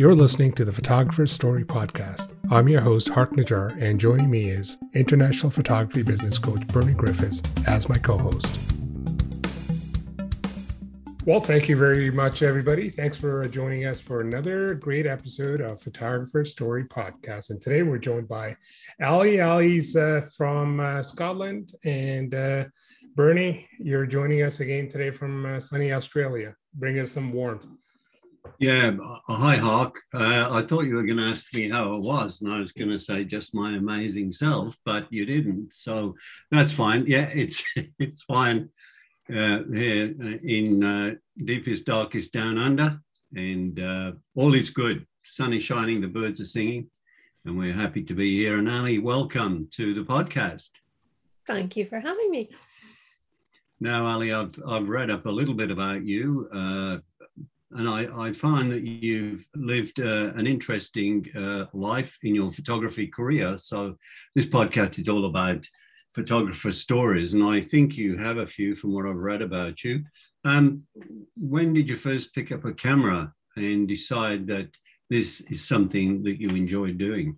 You're listening to the Photographer's Story podcast. I'm your host, Hark Najjar, and joining me is international photography business coach Bernie Griffiths as my co host. Well, thank you very much, everybody. Thanks for joining us for another great episode of Photographer's Story podcast. And today we're joined by Ally. Ally's uh, from uh, Scotland, and uh, Bernie, you're joining us again today from uh, sunny Australia. Bring us some warmth. Yeah, uh, hi, Hark. Uh, I thought you were going to ask me how it was, and I was going to say just my amazing self, but you didn't. So that's fine. Yeah, it's it's fine uh, here uh, in uh, deepest, darkest down under, and uh, all is good. Sun is shining, the birds are singing, and we're happy to be here. And Ally, welcome to the podcast. Thank you for having me. Now, Ally, I've, I've read up a little bit about you and I, I, find that you've lived uh, an interesting uh, life in your photography career. So this podcast is all about photographer stories, and I think you have a few from what I've read about you. Um, when did you first pick up a camera and decide that this is something that you enjoy doing?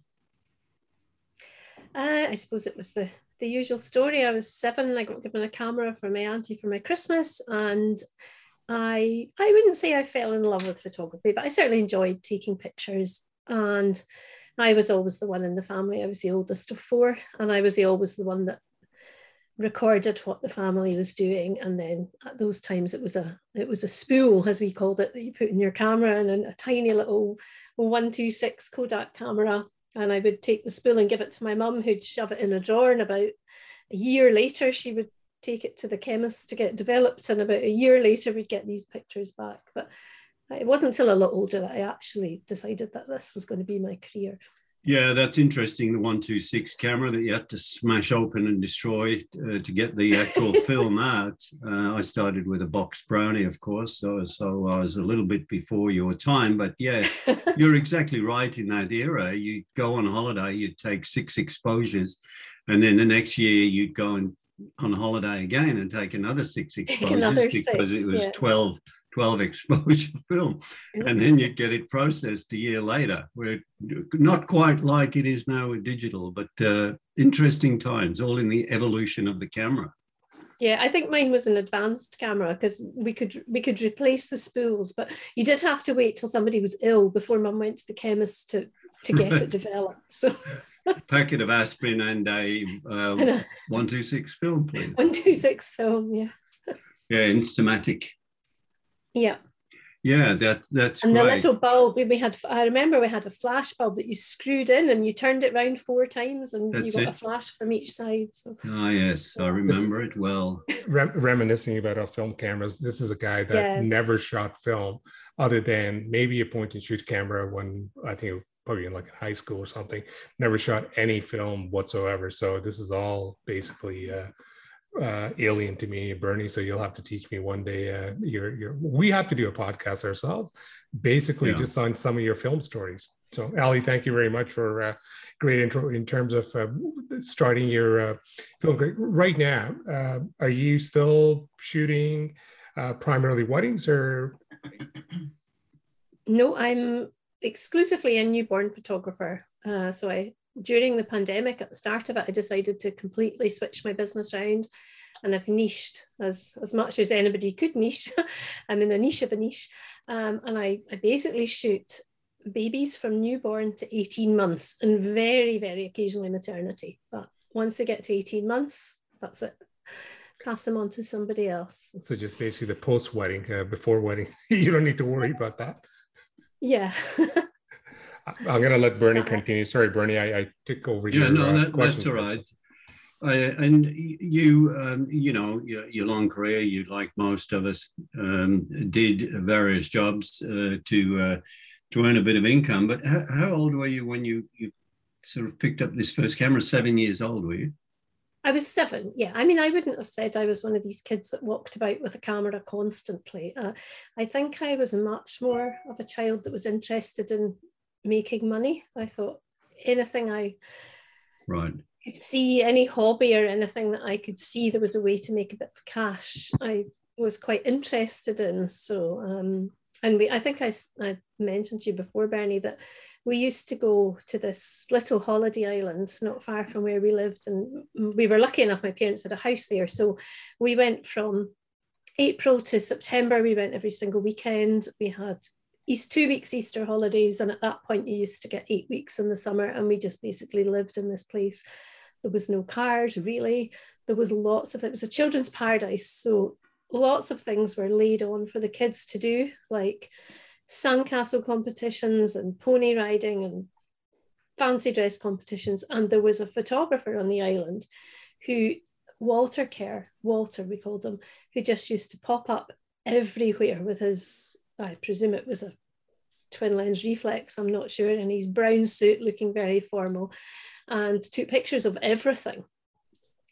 Uh, I suppose it was the the usual story. I was seven. I got given a camera from my auntie for my Christmas, and I I wouldn't say I fell in love with photography, but I certainly enjoyed taking pictures. And I was always the one in the family. I was the oldest of four, and I was the, always the one that recorded what the family was doing. And then at those times, it was a it was a spool, as we called it, that you put in your camera, and a tiny little one two six Kodak camera. And I would take the spool and give it to my mum, who'd shove it in a drawer. And about a year later, she would take it to the chemist to get developed. And about a year later, we'd get these pictures back. But it wasn't until a lot older that I actually decided that this was going to be my career. Yeah, that's interesting. The 126 camera that you had to smash open and destroy uh, to get the actual film out. Uh, I started with a box brownie, of course, so, so I was a little bit before your time. But yeah, you're exactly right in that era. You go on holiday, you'd take six exposures, and then the next year you'd go and on holiday again and take another six exposures another because six, it was yeah. 12, 12 exposure film. And then you'd get it processed a year later. We're not quite like it is now with digital, but uh, interesting times, all in the evolution of the camera. Yeah, I think mine was an advanced camera because we could we could replace the spools, but you did have to wait till somebody was ill before mum went to the chemist to to get it developed. So packet of aspirin and a uh, 126 film, please. 126 film, yeah. Yeah, Instamatic. Yeah. Yeah, that that's and great. the little bulb we had. I remember we had a flash bulb that you screwed in and you turned it round four times and that's you got it. a flash from each side. So. Ah, yes, I remember it well. reminiscing about our film cameras, this is a guy that yeah. never shot film other than maybe a point and shoot camera when I think probably in like high school or something. Never shot any film whatsoever. So this is all basically uh, uh, alien to me, Bernie. So you'll have to teach me one day. Uh, your your we have to do a podcast ourselves, basically yeah. just on some of your film stories. So Ally, thank you very much for uh, great intro in terms of uh, starting your uh, film. Right now, uh, are you still shooting uh, primarily weddings or? No, I'm exclusively a newborn photographer. Uh, so I during the pandemic at the start of it, I decided to completely switch my business around and I've niched as, as much as anybody could niche. I'm in a niche of a niche. Um, and I, I basically shoot babies from newborn to 18 months and very, very occasionally maternity. But once they get to 18 months, that's it. Pass them on to somebody else. So just basically the post wedding, uh, before wedding, you don't need to worry about that. Yeah. I'm going to let Bernie continue. Sorry, Bernie, I, I took over yeah, your no, uh, that, that's all right. I, and you, um, you know, your, your, long career, you like most of us, um, did various jobs uh, to uh, to earn a bit of income. But how, how, old were you when you you sort of picked up this first camera? Seven years old, were you? I was seven. Yeah, I mean, I wouldn't have said I was one of these kids that walked about with a camera constantly. Uh, I think I was much more of a child that was interested in making money. I thought anything I right could see, any hobby or anything that I could see there was a way to make a bit of cash, I was quite interested in. So um, and we, I think I, I mentioned to you before, Bernie, that we used to go to this little holiday island not far from where we lived. And we were lucky enough, my parents had a house there. So we went from April to September, we went every single weekend. We had East two weeks Easter holidays, and at that point you used to get eight weeks in the summer, and we just basically lived in this place. There was no cars really. There was lots of it was a children's paradise, so lots of things were laid on for the kids to do, like sandcastle competitions and pony riding and fancy dress competitions. And there was a photographer on the island who Walter Kerr, Walter we called him, who just used to pop up everywhere with his, I presume it was a twin lens reflex, I'm not sure, and his brown suit looking very formal, and took pictures of everything.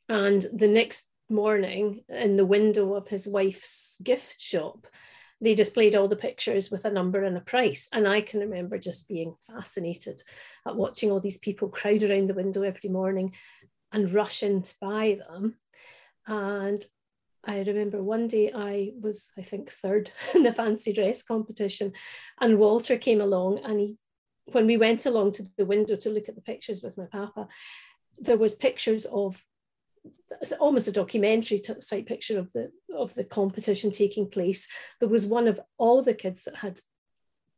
And the next morning, in the window of his wife's gift shop, they displayed all the pictures with a number and a price. And I can remember just being fascinated at watching all these people crowd around the window every morning and rush in to buy them. And I remember one day I was, I think, third in the fancy dress competition, and Walter came along. And he, when we went along to the window to look at the pictures with my papa, there was pictures of it's almost a documentary type picture of the of the competition taking place. There was one of all the kids that had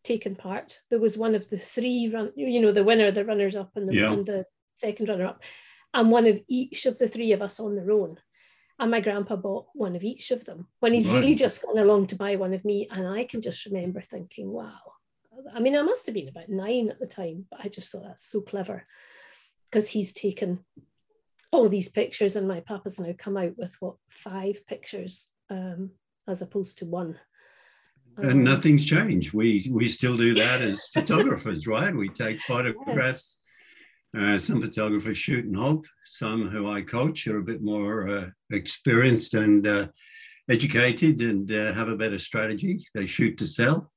taken part. There was one of the three run, you know, the winner, the runners up, and the, yeah. and the second runner up and one of each of the three of us on their own. And my grandpa bought one of each of them when he's right. really just gone along to buy one of me. And I can just remember thinking, wow. I mean, I must have been about nine at the time, but I just thought that's so clever because he's taken all these pictures, and my papa's now come out with what five pictures um, as opposed to one. and um, nothing's changed. We we still do that as photographers, right? We take photographs uh, some photographers shoot and hope. Some who I coach are a bit more uh, experienced and uh, educated and uh, have a better strategy. They shoot to sell.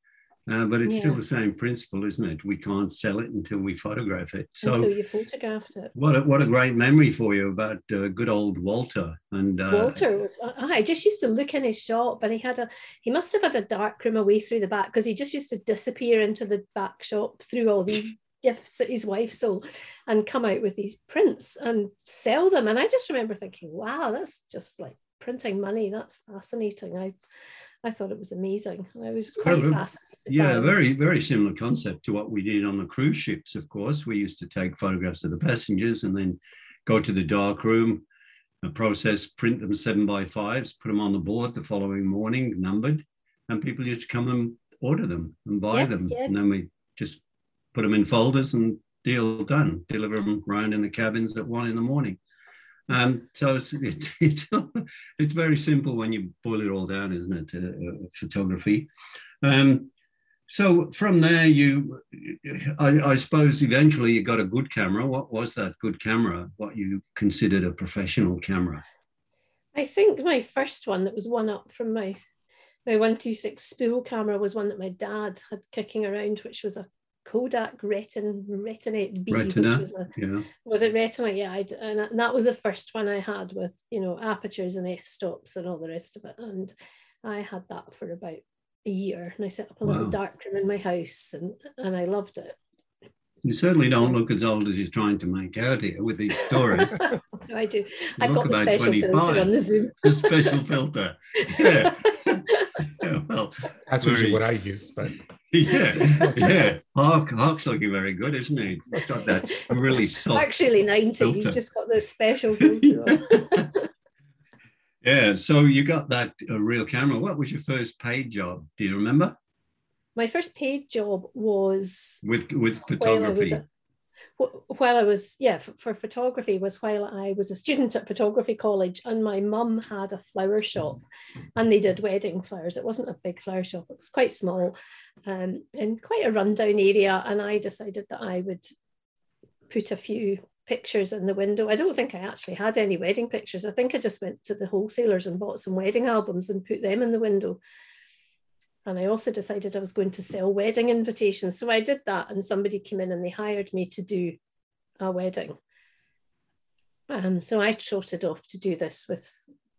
Uh, but it's yeah. still the same principle, isn't it? We can't sell it until we photograph it. So until you photographed it. What a, what a great memory for you about uh, good old Walter. And Walter was. I just used to look in his shop, and he had a. He must have had a dark room away through the back because he just used to disappear into the back shop through all these gifts that his wife sold and come out with these prints and sell them. And I just remember thinking, wow, that's just like printing money. That's fascinating. I I thought it was amazing. I was quite fascinated. Yeah, very, very similar concept to what we did on the cruise ships, of course. We used to take photographs of the passengers and then go to the dark room, process, print them seven by fives, put them on the board the following morning, numbered, and people used to come and order them and buy yeah, them. Yeah. And then we just put them in folders and deal done. Deliver them around in the cabins at one in the morning. Um, so it's, it's, it's, it's, very simple when you boil it all down, isn't it? Uh, uh, photography. Um, so from there, you, I, I, suppose eventually you got a good camera. What was that good camera? What you considered a professional camera? I think my first one that was one up from my my 126 spool camera was one that my dad had kicking around, which was a Kodak Retin Retinette B, Retina, which was a yeah. was it Retina? Yeah, I'd, and that was the first one I had with you know apertures and f stops and all the rest of it, and I had that for about a year, and I set up a wow. little darkroom in my house, and and I loved it. You certainly don't look as old as you're trying to make out here with these stories. no, I do. I've got the special 25. filter on the Zoom. the special filter. Yeah. yeah well, that's very... usually what I use, but yeah, yeah. Hark, Hark's looking very good, isn't he? He's got that really soft. Actually, 90. Filter. He's just got the special filter yeah, so you got that uh, real camera. What was your first paid job? Do you remember? My first paid job was with with photography while I was, yeah, for, for, photography was while I was a student at photography college and my mum had a flower shop and they did wedding flowers. It wasn't a big flower shop, it was quite small um, in quite a rundown area. And I decided that I would put a few pictures in the window. I don't think I actually had any wedding pictures. I think I just went to the wholesalers and bought some wedding albums and put them in the window. And I also decided I was going to sell wedding invitations. So I did that, and somebody came in and they hired me to do a wedding. Um, so I trotted off to do this with,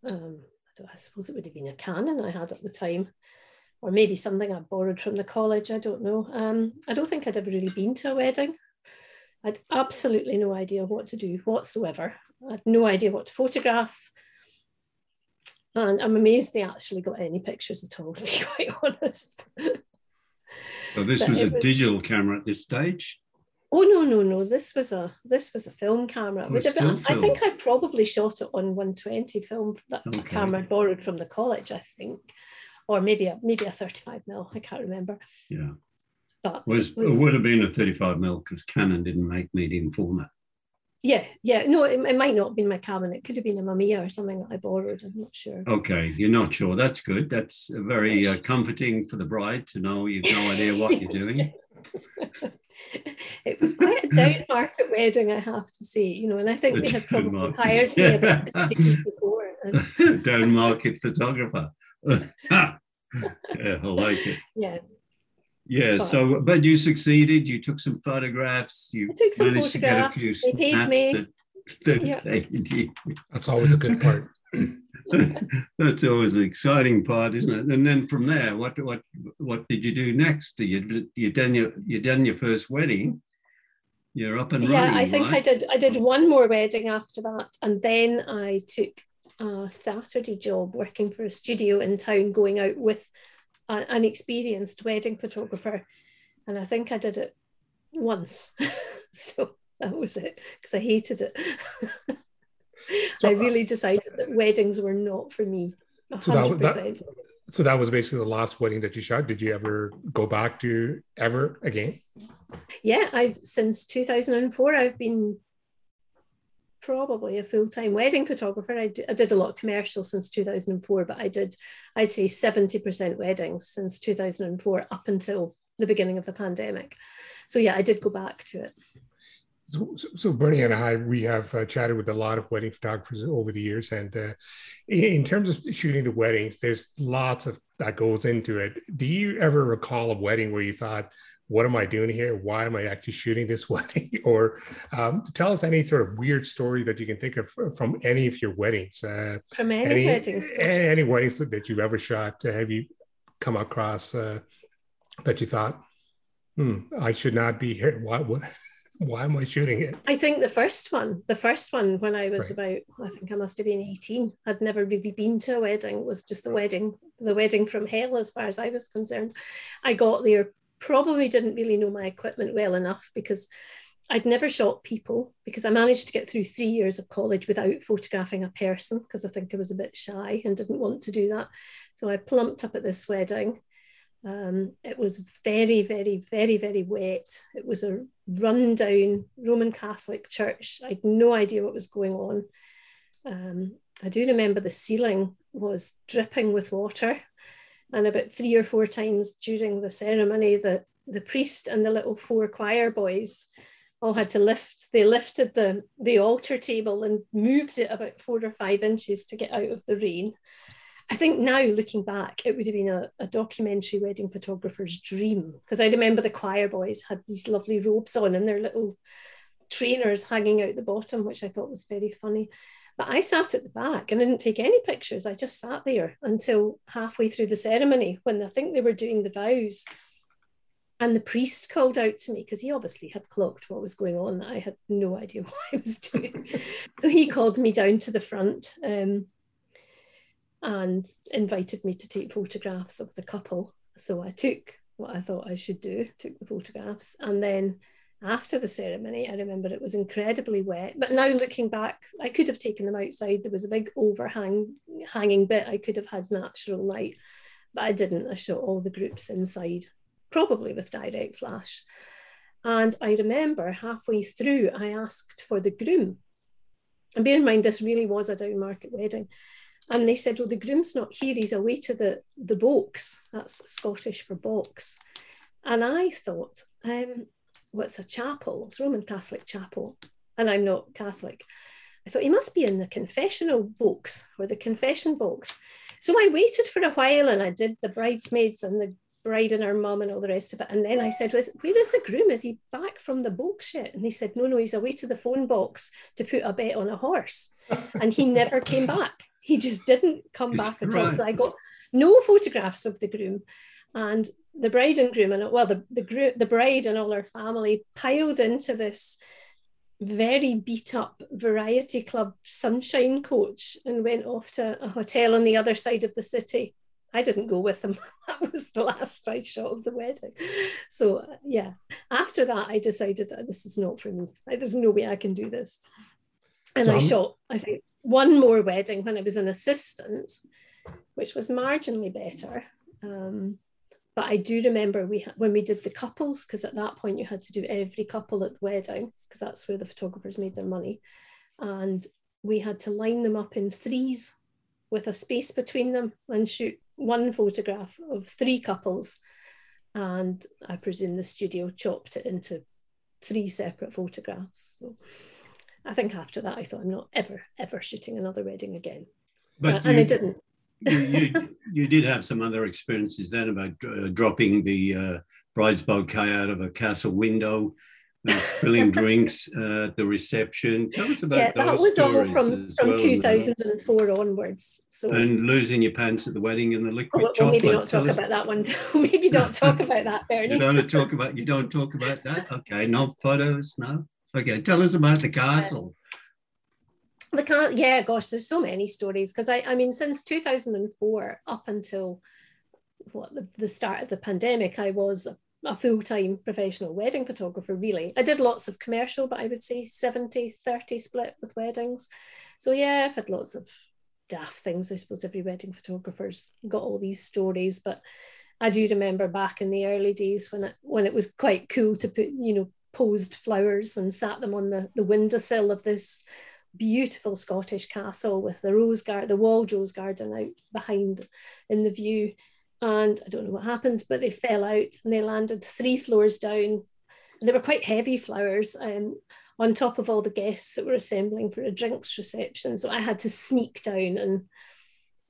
um, I, I, suppose it would have been a Canon I had at the time. or maybe something I borrowed from the college. I don't know. Um, I don't think I'd ever really been to a wedding. I'd absolutely no idea what to do whatsoever. I had no idea what to photograph. And I'm amazed they actually got any pictures at all, to be quite honest. So this was a was, digital camera at this stage? Oh no, no, no. This was a this was a film camera. Oh, been, film. I think I probably shot it on 120 film that okay. camera borrowed from the college, I think. Or maybe a maybe a 35 mil. I can't remember. Yeah. But was, it, was, it would have been a 35 mil because Canon didn't make medium format. Yeah, yeah. No, it, it, might not have been my Canon. It could have been a Mamiya or something that I borrowed. I'm not sure. Okay, you're not sure. That's good. That's very uh, comforting for the bride to know you've no idea what you're doing. it was quite a down market wedding, I have to say. You know, and I think they had probably market. hired me about six before. down market photographer. yeah, I like it. Yeah. Yeah, but, so but you succeeded. You took some photographs. You took some managed photographs. to get a few they paid me. That, that yeah. paid you. That's always a good part. That's always an exciting part, isn't it? And then from there, what what what did you do next? You you done your you done your first wedding. You're up and yeah, running. Yeah, I think right? I did. I did one more wedding after that, and then I took a Saturday job working for a studio in town, going out with an experienced wedding photographer, and I think I did it once. so that was it because I hated it. so, I really decided that weddings were not for me. 100%. So that, that, so that was basically the last wedding that you shot. Did you ever go back to ever again? Yeah, I've since 2004. I've been probably a full-time wedding photographer. I, did a lot of commercial since 2004, but I did, I'd say 70% weddings since 2004 up until the beginning of the pandemic. So yeah, I did go back to it. So, so Bernie and I, we have uh, chatted with a lot of wedding photographers over the years, and uh, in terms of shooting the weddings, there's lots of that goes into it. Do you ever recall a wedding where you thought, what am I doing here? Why am I actually shooting this wedding? or um, tell us any sort of weird story that you can think of from any of your weddings. Uh, from any, any weddings. Any weddings that you've ever shot. Uh, have you come across uh, that you thought, hmm, I should not be here? Why, what, why am I shooting it? I think the first one, the first one when I was right. about, I think I must have been 18, I'd never really been to a wedding, it was just the wedding, the wedding from hell as far as I was concerned. I got there probably didn't really know my equipment well enough because I'd never shot people because I managed to get through three years of college without photographing a person because I think I was a bit shy and didn't want to do that. So I plumped up at this wedding. Um, it was very, very, very, very wet. It was a rundown Roman Catholic church. I had no idea what was going on. Um, I do remember the ceiling was dripping with water and about three or four times during the ceremony, the, the priest and the little four choir boys all had to lift, they lifted the, the altar table and moved it about four or five inches to get out of the rain. I think now looking back, it would have been a, a documentary wedding photographer's dream because I remember the choir boys had these lovely robes on and their little trainers hanging out the bottom, which I thought was very funny. But I sat at the back and didn't take any pictures. I just sat there until halfway through the ceremony when I think they were doing the vows. And the priest called out to me because he obviously had clocked what was going on. I had no idea what I was doing. so he called me down to the front um, and invited me to take photographs of the couple. So I took what I thought I should do, took the photographs, and then after the ceremony. I remember it was incredibly wet. But now looking back, I could have taken them outside. There was a big overhang hanging bit. I could have had natural light, but I didn't. I shot all the groups inside, probably with direct flash. And I remember halfway through, I asked for the groom. And bear in mind, this really was a down market wedding. And they said, well, the groom's not here. He's away to the, the box. That's Scottish for box. And I thought, um, what's a chapel? It's Roman Catholic chapel, and I'm not Catholic. I thought he must be in the confessional box or the confession box. So I waited for a while and I did the bridesmaids and the bride and her mum and all the rest of it. And then I said, Where is the groom? Is he back from the box yet? And he said, No, no, he's away to the phone box to put a bet on a horse. And he never came back. he just didn't come back at all. So I got no photographs of the groom. And the bride and groom, and well, the, the, group, the bride and all her family piled into this very beat up variety club sunshine coach and went off to a hotel on the other side of the city. I didn't go with them. that was the last I shot of the wedding. So yeah, after that, I decided that this is not for me. There's no way I can do this. And so I shot, I think, one more wedding when I was an assistant, which was marginally better. Um, but I do remember we when we did the couples because at that point you had to do every couple at the wedding because that's where the photographers made their money, and we had to line them up in threes with a space between them and shoot one photograph of three couples, and I presume the studio chopped it into three separate photographs. So I think after that I thought I'm not ever ever shooting another wedding again, but uh, you, and I didn't you, you, you, did have some other experiences then about uh, dropping the uh, bride's bouquet out of a castle window, uh, spilling drinks uh, at the reception. Tell us about yeah, that was all from, from well, 2004 onwards. So and losing your pants at the wedding and the liquid well, chocolate. Maybe not talk us. about that one. maybe don't talk about that, Bernie. you don't talk about you don't talk about that. Okay, no photos, no. Okay, tell us about the castle the can yeah gosh there's so many stories because I, I mean since 2004 up until what the, the start of the pandemic i was a, a, full-time professional wedding photographer really. I did lots of commercial but i would say 70 30 split with weddings. So yeah i've had lots of daft things i suppose every wedding photographer's got all these stories but i do remember back in the early days when it when it was quite cool to put you know posed flowers and sat them on the, the windowsill of this beautiful Scottish castle with the rose garden, the walled rose garden out behind in the view. And I don't know what happened, but they fell out and they landed three floors down. They were quite heavy flowers um, on top of all the guests that were assembling for a drinks reception. So I had to sneak down and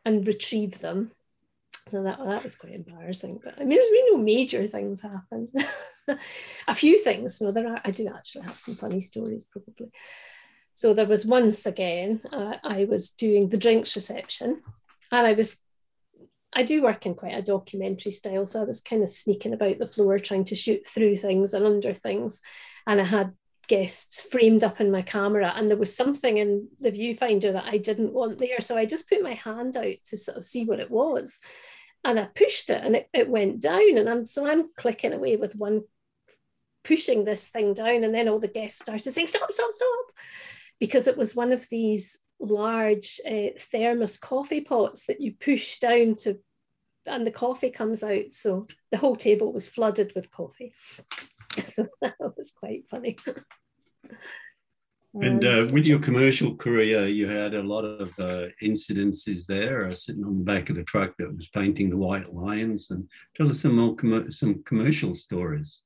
and retrieve them. So that, that was quite embarrassing. But I mean, there's been no major things happen. a few things. No, there are. I do actually have some funny stories, probably. So there was once again, uh, I was doing the drinks reception and I was, I do work in quite a documentary style. So I was kind of sneaking about the floor trying to shoot through things and under things. And I had guests framed up in my camera and there was something in the viewfinder that I didn't want there. So I just put my hand out to sort of see what it was. And I pushed it and it, it went down. And I'm so I'm clicking away with one pushing this thing down. And then all the guests started saying, stop, stop, stop because it was one of these large uh, thermos coffee pots that you push down to and the coffee comes out. So the whole table was flooded with coffee. So that was quite funny. And uh, um, with your commercial career you had a lot of uh, incidences there uh, sitting on the back of the truck that was painting the white lions and tell us some more com- some commercial stories.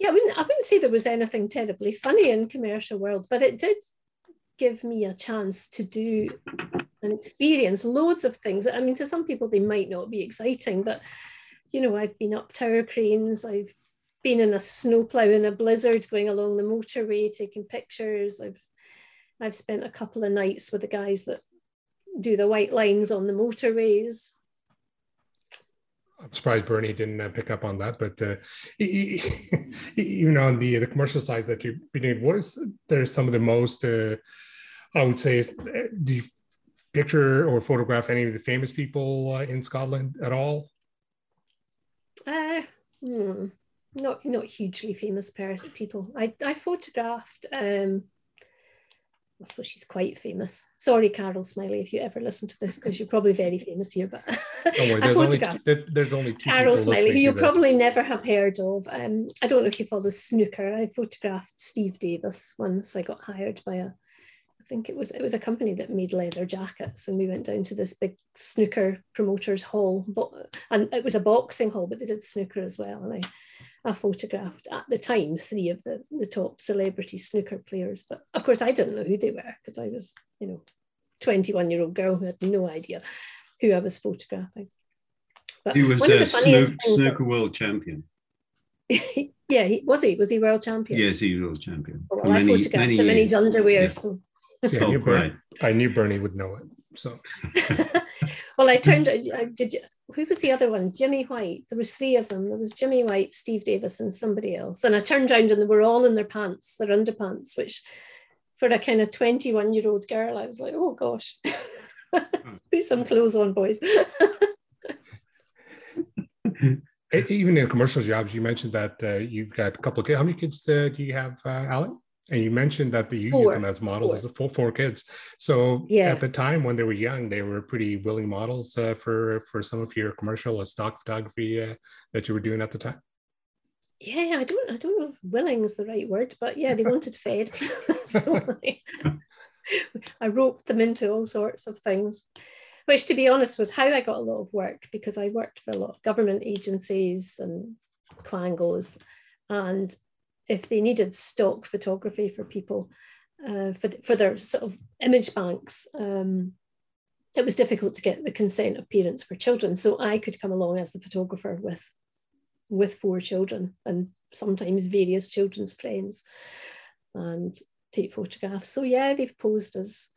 Yeah I wouldn't, I wouldn't say there was anything terribly funny in commercial world but it did give me a chance to do and experience loads of things. I mean, to some people, they might not be exciting, but you know, I've been up tower cranes, I've been in a snowplow in a blizzard going along the motorway taking pictures. I've I've spent a couple of nights with the guys that do the white lines on the motorways. I'm surprised Bernie didn't uh, pick up on that, but uh, even on the the commercial side that you've been doing, what is there's some of the most uh, I would say, uh, do you picture or photograph any of the famous people uh, in Scotland at all? Uh, hmm, not not hugely famous people. I I photographed. Um, I suppose she's quite famous. Sorry, Carol Smillie, if you ever listen to this, because you're probably very famous here. But worry, there's, only, there's only two Carol Smillie, who you probably never have heard of. Um, I don't know if you follow snooker. I photographed Steve Davis once. I got hired by a think it was it was a company that made leather jackets, and we went down to this big snooker promoters hall, but and it was a boxing hall, but they did snooker as well. And I, I photographed at the time three of the the top celebrity snooker players, but of course I didn't know who they were because I was you know, twenty one year old girl who had no idea who I was photographing. But he was a snook, snooker world champion. yeah, he, was he? Was he world champion? Yes, he was world champion. Oh, well, I photographed him years. in his underwear. Yeah. So See, I, knew Bernie, I knew Bernie would know it. So, well, I turned. Did you, who was the other one? Jimmy White. There was three of them. There was Jimmy White, Steve Davis, and somebody else. And I turned around and they were all in their pants, their underpants, which for a kind of 21 year old girl, I was like, oh gosh, put some clothes on, boys. Even in commercial jobs, you mentioned that uh, you've got a couple of kids. How many kids uh, do you have, uh, Alan? And you mentioned that you four. use them as models four. as four, four kids. So yeah. at the time when they were young, they were pretty willing models uh, for for some of your commercial or stock photography uh, that you were doing at the time yeah, I don't I don't know if willing is the right word, but yeah, they wanted fed. so I, I roped them into all sorts of things, which to be honest was how I got a lot of work because I worked for a lot of government agencies and quangos. And if they needed stock photography for people, uh, for, for their sort of image banks, um, it was difficult to get the consent of parents for children. So I could come along as the photographer with with four children and sometimes various children's friends and take photographs. So yeah, they've posed as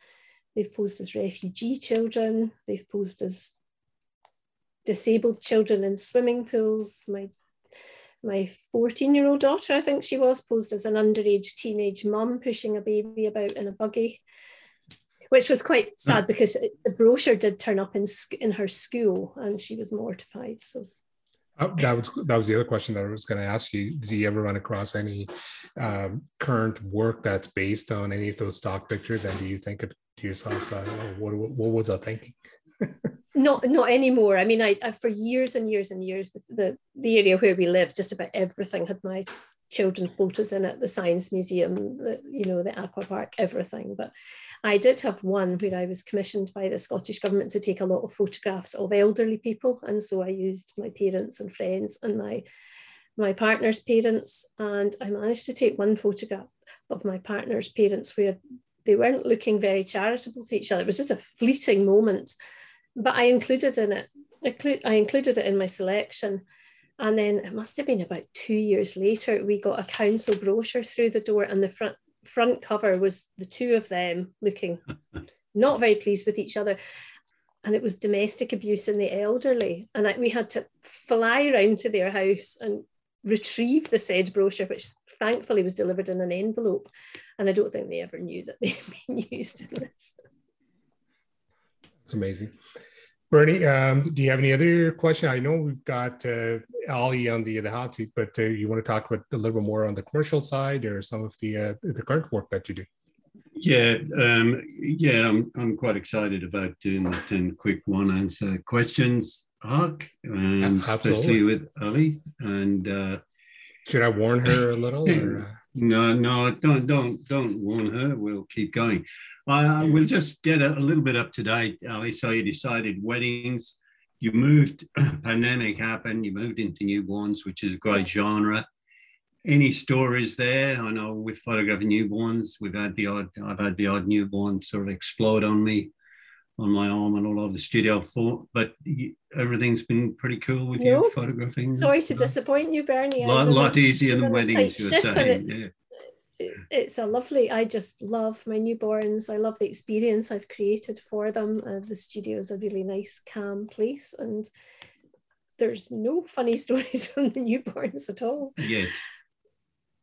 they've posed as refugee children, they've posed as disabled children in swimming pools. My my 14 year old daughter, I think she was, posed as an underage teenage mum pushing a baby about in a buggy, which was quite sad because the brochure did turn up in, in her school and she was mortified. So Oh, that was that was the other question that I was going to ask you. Did you ever run across any um, current work that's based on any of those stock pictures? And do you think to yourself, uh, oh, what, what was I thinking? not not anymore. I mean, I, I, for years and years and years, the, the the area where we lived, just about everything had my children's photos in it. The science museum, the, you know, the aqua park, everything. But I did have one where I was commissioned by the Scottish Government to take a lot of photographs of elderly people. And so I used my parents and friends and my, my partner's parents. And I managed to take one photograph of my partner's parents where they weren't looking very charitable to each other. It was just a fleeting moment. But I included in it, I included it in my selection. And then it must have been about two years later, we got a council brochure through the door, and the front front cover was the two of them looking not very pleased with each other. And it was domestic abuse in the elderly. And I, we had to fly around to their house and retrieve the said brochure, which thankfully was delivered in an envelope. And I don't think they ever knew that they'd been used in this. It's amazing. Bernie, um, do you have any other question? I know we've got uh, Ally on the, the hot seat, but uh, you want to talk about a little bit more on the commercial side or some of the uh, the current work that you do? Yeah, um, yeah, I'm I'm quite excited about doing the ten quick one answer questions, Hark, and especially with Ally. And uh, should I warn her a little? Or, uh? No, no, don't don't don't warn her. We'll keep going. I, will just get a, a, little bit up to date, Ally. So you decided weddings, you moved, pandemic happened, you moved into newborns, which is a great genre. Any stories there? I know with photographing newborns, we've had the odd, I've had the odd newborn sort of explode on me, on my arm and all over the studio floor, but everything's been pretty cool with you photographing. Sorry to disappoint you, Bernie. A lot, lot easier than weddings, you were saying. Yeah. it's a lovely i just love my newborns. I love the experience i've created for them. Uh, the studio is a really nice calm place and there's no funny stories from the newborns at all. Yet.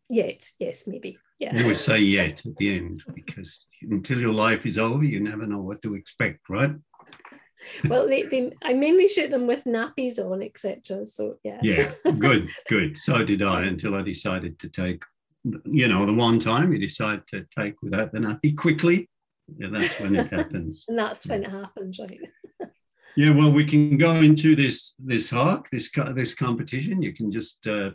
Yet yes maybe. Yeah. I always say yet at the end because until your life is over you never know what to expect right well they, they i mainly shoot them with nappies on etc so yeah yeah good good so did i until i decided to take you know, the one time you decide to take without the nappy quickly, yeah, that's when it happens. and that's when it happens, right? yeah, well, we can go into this this arc, this this competition. You can just uh,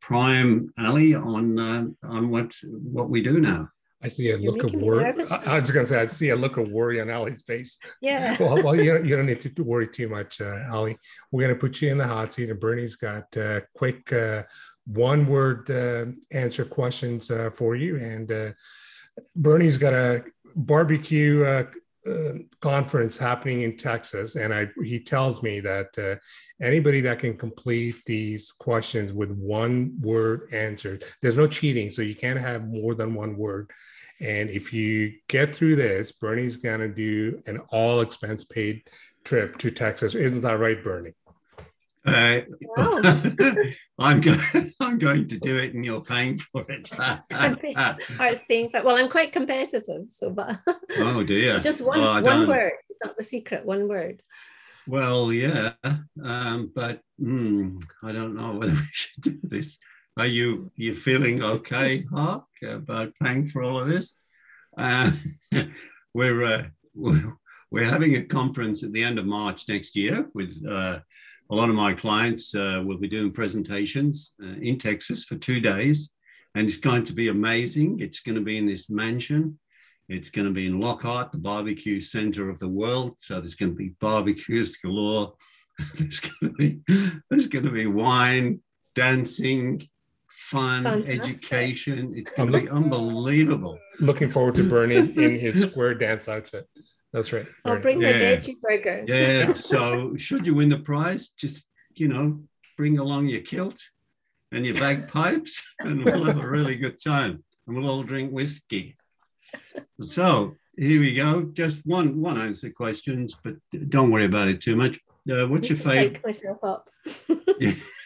prime Ally on uh, on what what we do now. I see a You're look of worry. I, I, was going to say, I see a look of worry on Ally's face. Yeah. well, well you, don't, you don't need to worry too much, uh, Ally. We're going to put you in the hot seat, and Bernie's got uh, quick uh, one word uh, answer questions uh, for you. And uh, Bernie's got a barbecue uh, uh, conference happening in Texas. And I, he tells me that uh, anybody that can complete these questions with one word answered, there's no cheating. So you can't have more than one word. And if you get through this, Bernie's going to do an all expense paid trip to Texas. Isn't that right, Bernie? Uh, I'm going. I'm going to do it, and you're paying for it. I was paying for it. Well, I'm quite competitive, so but. Oh dear! So just one oh, one word. It's not the secret. One word. Well, yeah, um, but mm, I don't know whether we should do this. Are you you feeling okay, Hark, about paying for all of this? Uh, we're, uh, we're we're having a conference at the end of March next year with uh, a lot of my clients. Uh, will be doing presentations uh, in Texas for two days, and it's going to be amazing. It's going to be in this mansion. It's going to be in Lockhart, the barbecue center of the world. So there's going to be barbecues galore. there's going to be there's going to be wine, dancing, fun, Fantastic. education. It's going to be unbelievable. Looking forward to Bernie in his square dance outfit. That's right. I'll bring yeah. my veggie burger. Yeah. So should you win the prize, just you know, bring along your kilt and your bagpipes, and we'll have a really good time. And we'll all drink whiskey. So here we go. Just one one answer questions, but don't worry about it too much. Uh, what's your favorite? myself up.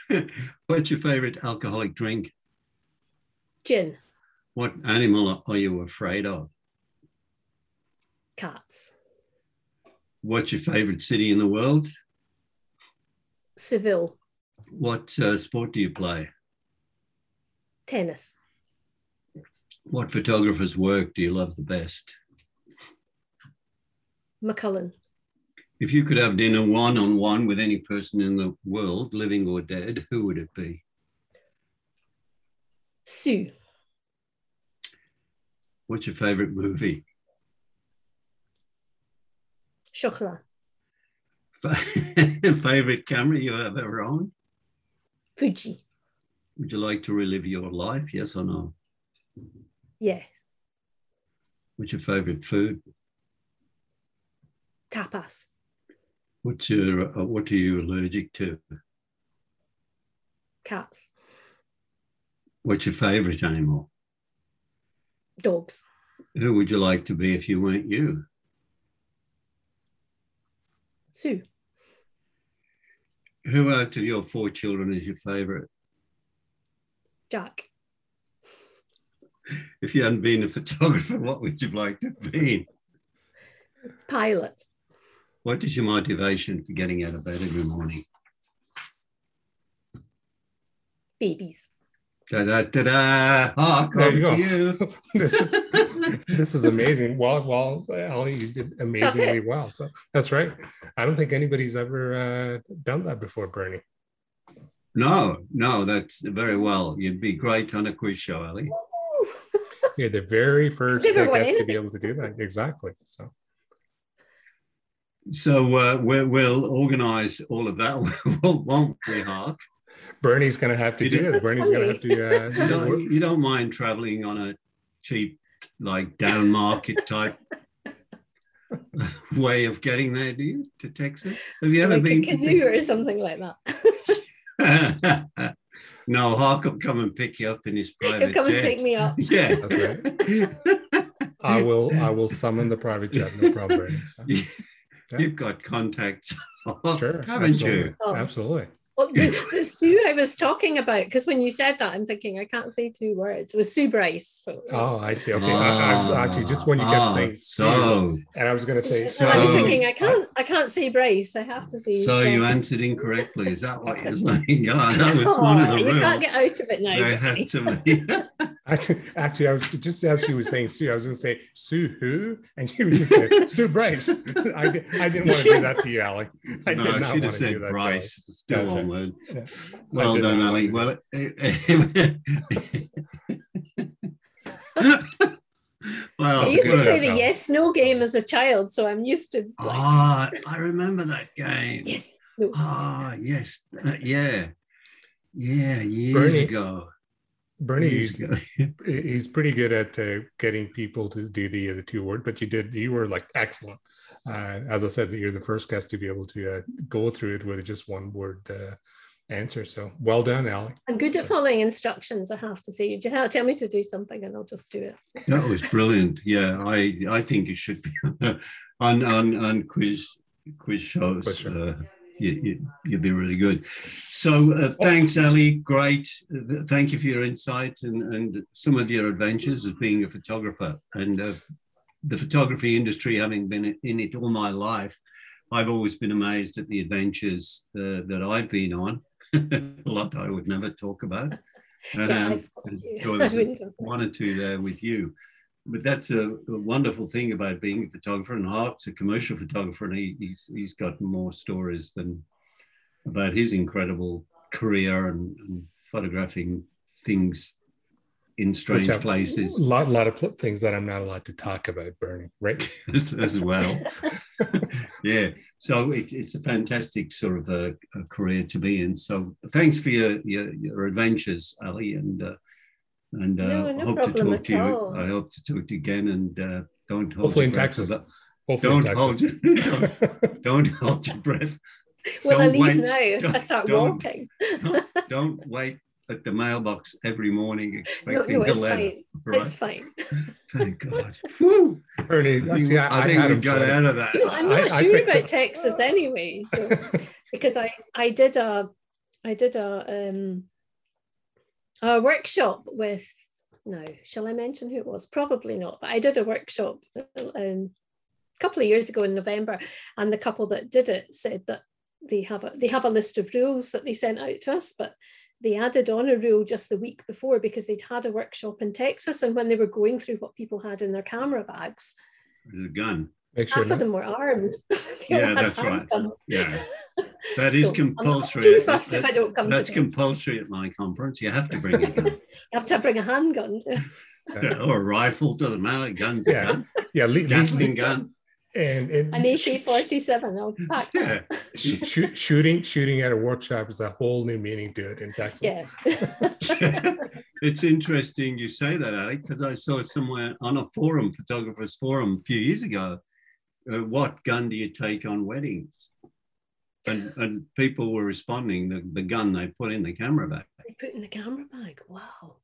what's your favorite alcoholic drink? Gin. What animal are you afraid of? Cats. What's your favorite city in the world? Seville. What uh, sport do you play? Tennis. What photographer's work do you love the best? McCullin. If you could have dinner one on one with any person in the world, living or dead, who would it be? Sue. What's your favorite movie? Chocolat. favorite camera you have ever owned? Fuji. Would you like to relive your life? Yes or no? Yes. What's your favorite food? Tapas. What's your, uh, what are you allergic to? Cats. What's your favorite animal? Dogs. Who would you like to be if you weren't you? Sue. Who out of your four children is your favorite? Jack if you hadn't been a photographer, what would you like to have been? Pilot. What is your motivation for getting out of bed every morning? Babies. Da da da da! Oh, come to you. this, is, this is amazing. Well, well, Ally, you did amazingly well. So that's right. I don't think anybody's ever uh, done that before, Bernie. No, no, that's very well. You'd be great on a quiz show, Ally. You're the very first guest to be able to do that. Exactly. So. So uh, we will organise all of that, won't we, Hark? Bernie's going to have to you do it. Bernie's going to have to. Uh, you, don't, you don't mind travelling on a cheap, like down market type way of getting there, do you, to Texas? Have you ever like been a canoe to or something like that? No, Hark will come and pick you up in his private He'll come jet. and pick me up. Yeah, that's right. I will. I will summon the private jet. No problem. So. Yeah. You've got contacts, sure, haven't absolutely. you? Oh. Absolutely. Well, the, the, Sue I was talking about, because when you said that, I'm thinking I can't say two words. It was Sue Bryce. So oh, I see. Okay, I, I, was actually just when you kept ah, saying so, Sue, and I was going to say. So, I was thinking I can't. I can't say Bryce. I have to say. So you answered incorrectly. Is that what you're saying? Yeah, that was oh, one of the you rules. You can't get out of it now. I had to be. Actually, actually, I was just as she was saying Sue, I was going to say Sue who, and she would just say Sue Bryce. I, I didn't want to do that to you, Ally. I no, did not she'd have said do Bryce. Still That's one word. Yeah. Well done, Ally. Well. well, I used to play the yes no game as a child, so I'm used to. Like, Ah, I remember that game. yes. No. Ah, yes. Uh, yeah. Yeah, years Bernie, ago. Bernie, he's, he's pretty good at uh, getting people to do the the two word, but you did you were like excellent. Uh, as I said, you're the first guest to be able to uh, go through it with just one word uh, answer. So well done, Ally. I'm good at following instructions. I have to say, you tell me to do something, and I'll just do it. That was brilliant. Yeah, I I think you should be on on on quiz quiz shows. Uh, you, you, would be really good. So uh, thanks, Ally. Great. Thank you for your insight and, and some of your adventures as being a photographer. And uh, the photography industry, having been in it all my life, I've always been amazed at the adventures uh, that I've been on. a lot I would never talk about. And, yeah, um, one or two there with you. But that's a, a, wonderful thing about being a photographer, and Hark's a commercial photographer, and he, he's he's got more stories than about his incredible career and, and photographing things in strange places. A lot, lot of things that I'm not allowed to talk about, Bernie, right? as, as well. yeah. So it, it's a fantastic sort of a, a, career to be in. So thanks for your your, your adventures, Ally, and uh, and uh, no, no hope to talk to you. All. I hope to talk to you again, and uh, don't hold hopefully in Texas. Hopefully don't in Texas. hold don't, don't hold your breath. Well, don't at least wait, now I start walking. don't, don't wait at the mailbox every morning expecting no, no, a letter. Fine. Right? It's fine. Thank God. Woo. Ernie, I think, I, I think we got out of that. So I'm not I, sure about Texas anyway. So because I I did a I did a um a workshop with no, shall I mention who it was? Probably not, but I did a workshop um, a couple of years ago in November, and the couple that did it said that they have a they have a list of rules that they sent out to us, but they added on a rule just the week before because they'd had a workshop in Texas, and when they were going through what people had in their camera bags, the gun. Make sure half of them were armed. yeah, that's right. Guns. Yeah, that is so compulsory. too fast that, if I don't come. That's compulsory at my conference. You have to bring a gun. you have to bring a handgun. Yeah, or a rifle doesn't matter. Guns, yeah, gun. yeah, le- Gatling gun and, and an AK-47 I'll pack yeah. Shoot, shooting shooting at a workshop is a whole new meaning to it in Texas. Yeah. it's interesting you say that, Alec, because I saw somewhere on a forum, photographers forum a few years ago, uh, what gun do you take on weddings? And, and people were responding the, the gun they put in the camera bag. They put in the camera bag. Wow.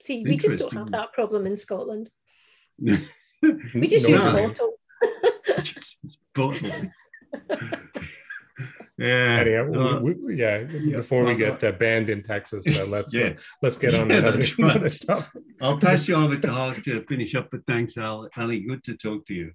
See, we just don't have that problem in Scotland. we just no. use bottles yeah. Anyhow, uh, we, we, yeah. Before we get uh, banned in Texas, uh, let's yeah. Uh, let's get on yeah, to other, right. other, stuff. I'll pass you over to Hark to finish up. But thanks, Ally. Ally, good to talk to you.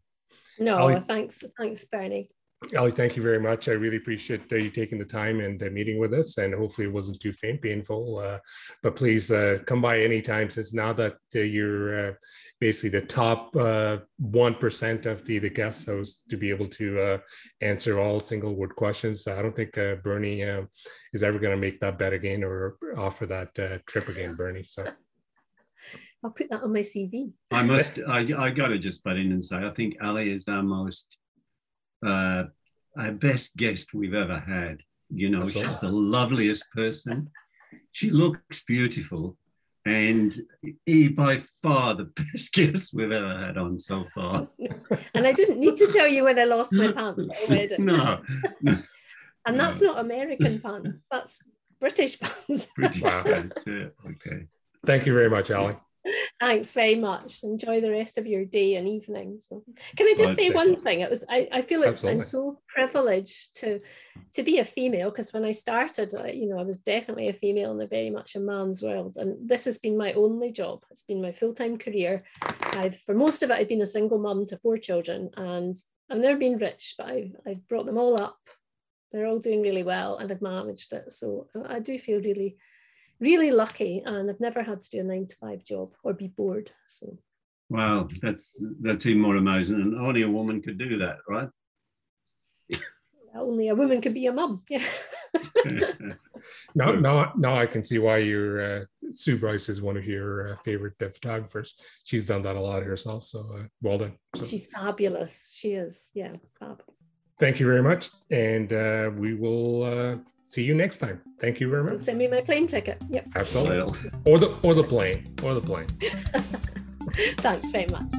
No, Ally, thanks, thanks, Bernie. Ally, thank you very much. I really appreciate uh, you taking the time and uh, meeting with us. And hopefully, it wasn't too faint, painful. Uh, but please uh, come by anytime, since now that uh, you're uh, basically the top one of the, the guest hosts to be able to answer all single word questions. I don't think Bernie is ever going to make that bet again or offer that trip again, Bernie. So. I'll put that on my CV. I must. I, I got to just butt in and say, I think Ally is our most uh, our best guest we've ever had. You know, Absolutely. she's the loveliest person. She looks beautiful. And he, by far, the best guest we've ever had on so far. and I didn't need to tell you when I lost my pants. no, no. And that's no. not American pants, that's British pants. British wow. pants, yeah. Okay. Thank you very much, Ally. Thanks very much. Enjoy the rest of your day and evening. So, can I just say one thing? It was I, I feel it's, I'm so privileged to to be a female because when I started, uh, you know, I was definitely a female in a very much a man's world, and this has been my only job. It's been my full time career. I've for most of it, I've been a single mum to four children, and I've never been rich, but I've I've brought them all up. They're all doing really well, and I've managed it. So I do feel really really lucky and I've never had to do a nine to five job or be bored. So wow, that's that's even more amazing. And only a woman could do that, right? only a woman could be a mum. Yeah. now, now, now I can see why your uh, Sue Bryce is one of your uh, favorite uh, photographers. She's done that a lot herself. So uh, well done. So. She's fabulous. She is. Yeah, fab. Thank you very much, and uh, we will uh, see you next time. Thank you very much. Send me my plane ticket. Yep. Absolutely. or the or the plane. Or the plane. Thanks very much.